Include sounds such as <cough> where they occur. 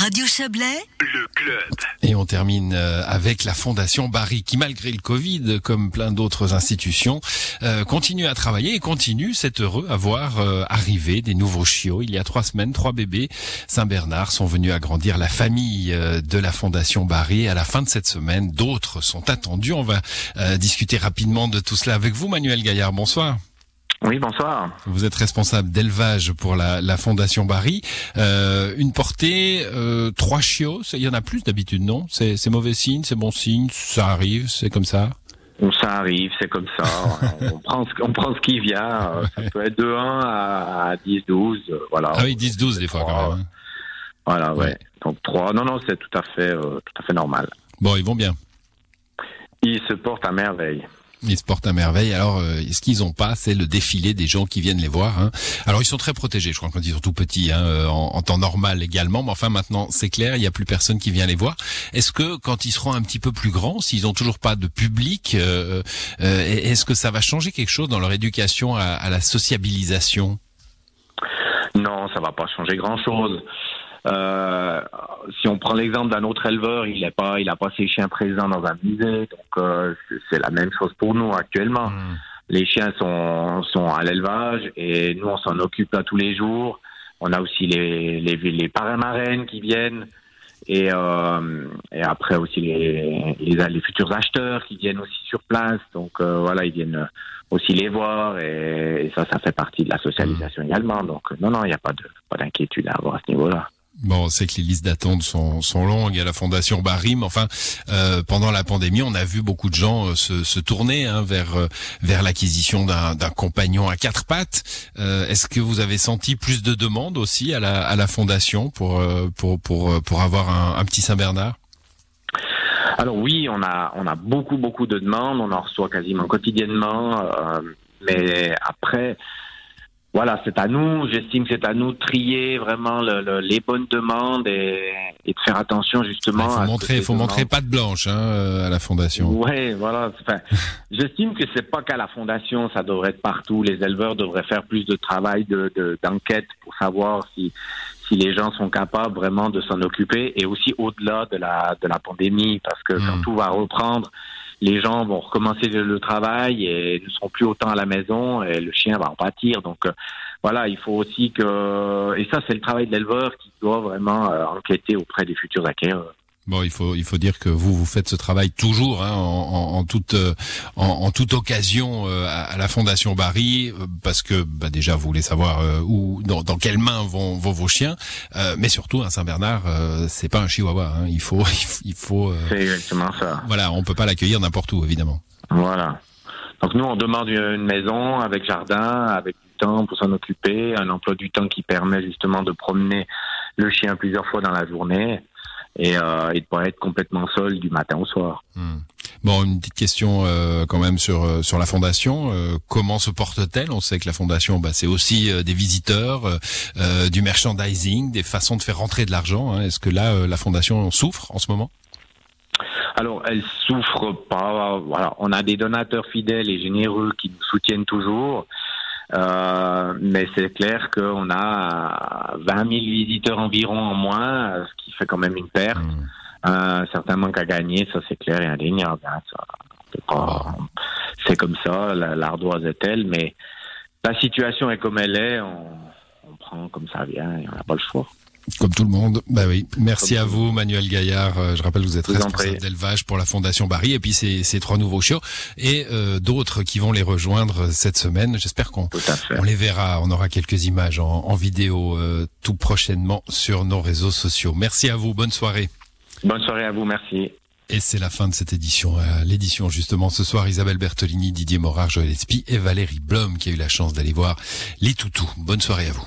Radio Chablais, le club. Et on termine euh, avec la Fondation Barry qui, malgré le Covid, comme plein d'autres institutions, euh, continue à travailler et continue, c'est heureux, à voir euh, arriver des nouveaux chiots. Il y a trois semaines, trois bébés Saint-Bernard sont venus agrandir la famille de la Fondation Barry. À la fin de cette semaine, d'autres sont attendus. On va discuter rapidement de tout cela avec vous, Manuel Gaillard. Bonsoir. Oui, bonsoir. Vous êtes responsable d'élevage pour la, la Fondation Barry. Euh, une portée, euh, trois chiots, il y en a plus d'habitude, non? C'est mauvais signe, c'est bon signe, ça arrive, c'est comme ça? Ça arrive, c'est comme ça. on, <laughs> prend ce, on prend ce qui vient. Euh, ça peut être de 1 à, 10, 12. Euh, voilà. Ah oui, 10, 12 des fois quand même. Hein. Voilà, ouais. Donc 3. Non, non, c'est tout à fait, euh, tout à fait normal. Bon, ils vont bien. Ils se portent à merveille. Ils se portent à merveille. Alors, euh, ce qu'ils ont pas, c'est le défilé des gens qui viennent les voir. Hein. Alors, ils sont très protégés, je crois, quand ils sont tout petits, hein, euh, en, temps normal également. Mais enfin, maintenant, c'est clair, il n'y a plus personne qui vient les voir. Est-ce que, quand ils seront un petit peu plus grands, s'ils ont toujours pas de public, euh, est-ce que ça va changer quelque chose dans leur éducation à, à la sociabilisation? Non, ça va pas changer grand-chose. Euh, si on prend l'exemple d'un autre éleveur, il n'a pas, il a pas ses chiens présents dans un musée, donc euh, c'est la même chose pour nous actuellement. Hmm. Les chiens sont, sont à l'élevage et nous on s'en occupe là tous les jours. On a aussi les, les, les parrains marraines qui viennent et, euh, et après aussi les, les, les, futurs acheteurs qui viennent aussi sur place. Donc euh, voilà, ils viennent aussi les voir et, ça, ça fait partie de la socialisation hmm. également. Donc non, non, il n'y a pas de pas d'inquiétude à avoir à ce niveau-là. Bon, c'est que les listes d'attente sont, sont longues à la Fondation Barim. Enfin, euh, pendant la pandémie, on a vu beaucoup de gens euh, se, se tourner hein, vers euh, vers l'acquisition d'un compagnon à quatre pattes. Euh, Est-ce que vous avez senti plus de demandes aussi à la, à la Fondation pour pour pour pour avoir un, un petit Saint Bernard? Alors oui, on a on a beaucoup beaucoup de demandes. On en reçoit quasiment quotidiennement. mais après voilà, c'est à nous, j'estime que c'est à nous de trier vraiment le, les bonnes demandes et, et, de faire attention justement. Il faut montrer, faut montrer pas de blanche hein, euh, à la fondation. Ouais, voilà. Enfin, <laughs> j'estime que c'est pas qu'à la fondation, ça devrait être partout. Les éleveurs devraient faire plus de travail de d'enquête pour savoir si si les gens sont capables vraiment de s'en occuper et aussi au-delà de la de la pandémie, parce que quand hmm. tout va reprendre les gens vont recommencer le, travail et ne seront plus autant à la maison et le chien va en pâtir. Donc euh, voilà, il faut aussi que et ça c'est le travail de l'éleveur qui doit vraiment euh, enquêter auprès des futurs acquéreurs. Bon, il faut il faut dire que vous vous faites ce travail toujours hein, en, en, toute euh, en, toute occasion euh, à, la Fondation Barry euh, parce que bah, déjà vous voulez savoir où dans, dans quelles mains vont, vont vos chiens, mais surtout un Saint Bernard c'est pas un Chihuahua, hein, il faut <laughs> il faut. c'est exactement ça. Voilà, on peut pas l'accueillir n'importe où évidemment. Voilà. Donc nous on demande une maison avec jardin, avec du temps pour s'en occuper, un emploi du temps qui permet justement de promener le chien plusieurs fois dans la journée et, euh, et de pas être complètement seul du matin au soir. Hmm. Bon, une petite question euh, quand même sur euh, sur la fondation. Euh, comment se porte-t-elle? On sait que la fondation, bah, c'est aussi des visiteurs, du merchandising, des façons de faire rentrer de l'argent. Hein. Est-ce que là, la fondation souffre en ce moment? Alors, elle souffre pas. Voilà, on a des donateurs fidèles et généreux qui nous soutiennent toujours. Euh, mais c'est clair qu'on a 20 000 visiteurs environ en moins, ce qui fait quand même une perte. Mmh. Un certain manque à gagner, ça c'est clair et indéniable. Hein, c'est comme ça, l'ardoise est telle, mais la situation est comme elle est, on, on prend comme ça vient et on n'a pas le choix. Comme tout le monde. Bah oui. Merci à vous, Manuel Gaillard. Euh, je rappelle, vous êtes responsable d'élevage pour la Fondation Barry et puis ces, ces trois nouveaux chiots et euh, d'autres qui vont les rejoindre cette semaine. J'espère qu'on on les verra. On aura quelques images en, en vidéo euh, tout prochainement sur nos réseaux sociaux. Merci à vous. Bonne soirée. Bonne soirée à vous. Merci. Et c'est la fin de cette édition. L'édition justement ce soir, Isabelle Bertolini, Didier Morard, Joël Espy et Valérie Blom qui a eu la chance d'aller voir les toutous. Bonne soirée à vous.